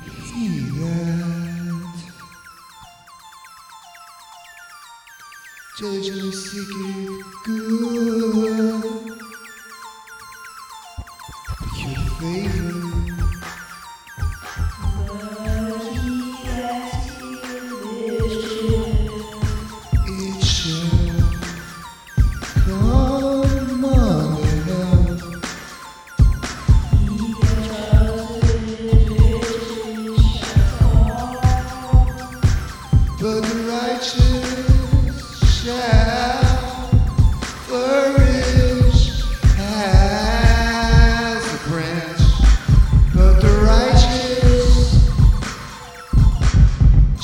That diligently seeketh good, your favor.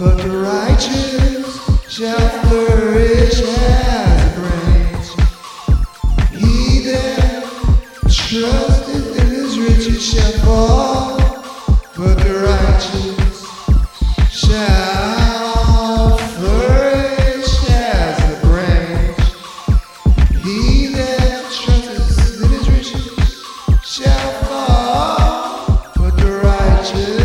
But the righteous shall flourish as a branch. He that trusteth in his riches shall fall, but the righteous shall flourish as a branch. He that trusteth in his riches shall fall, but the righteous.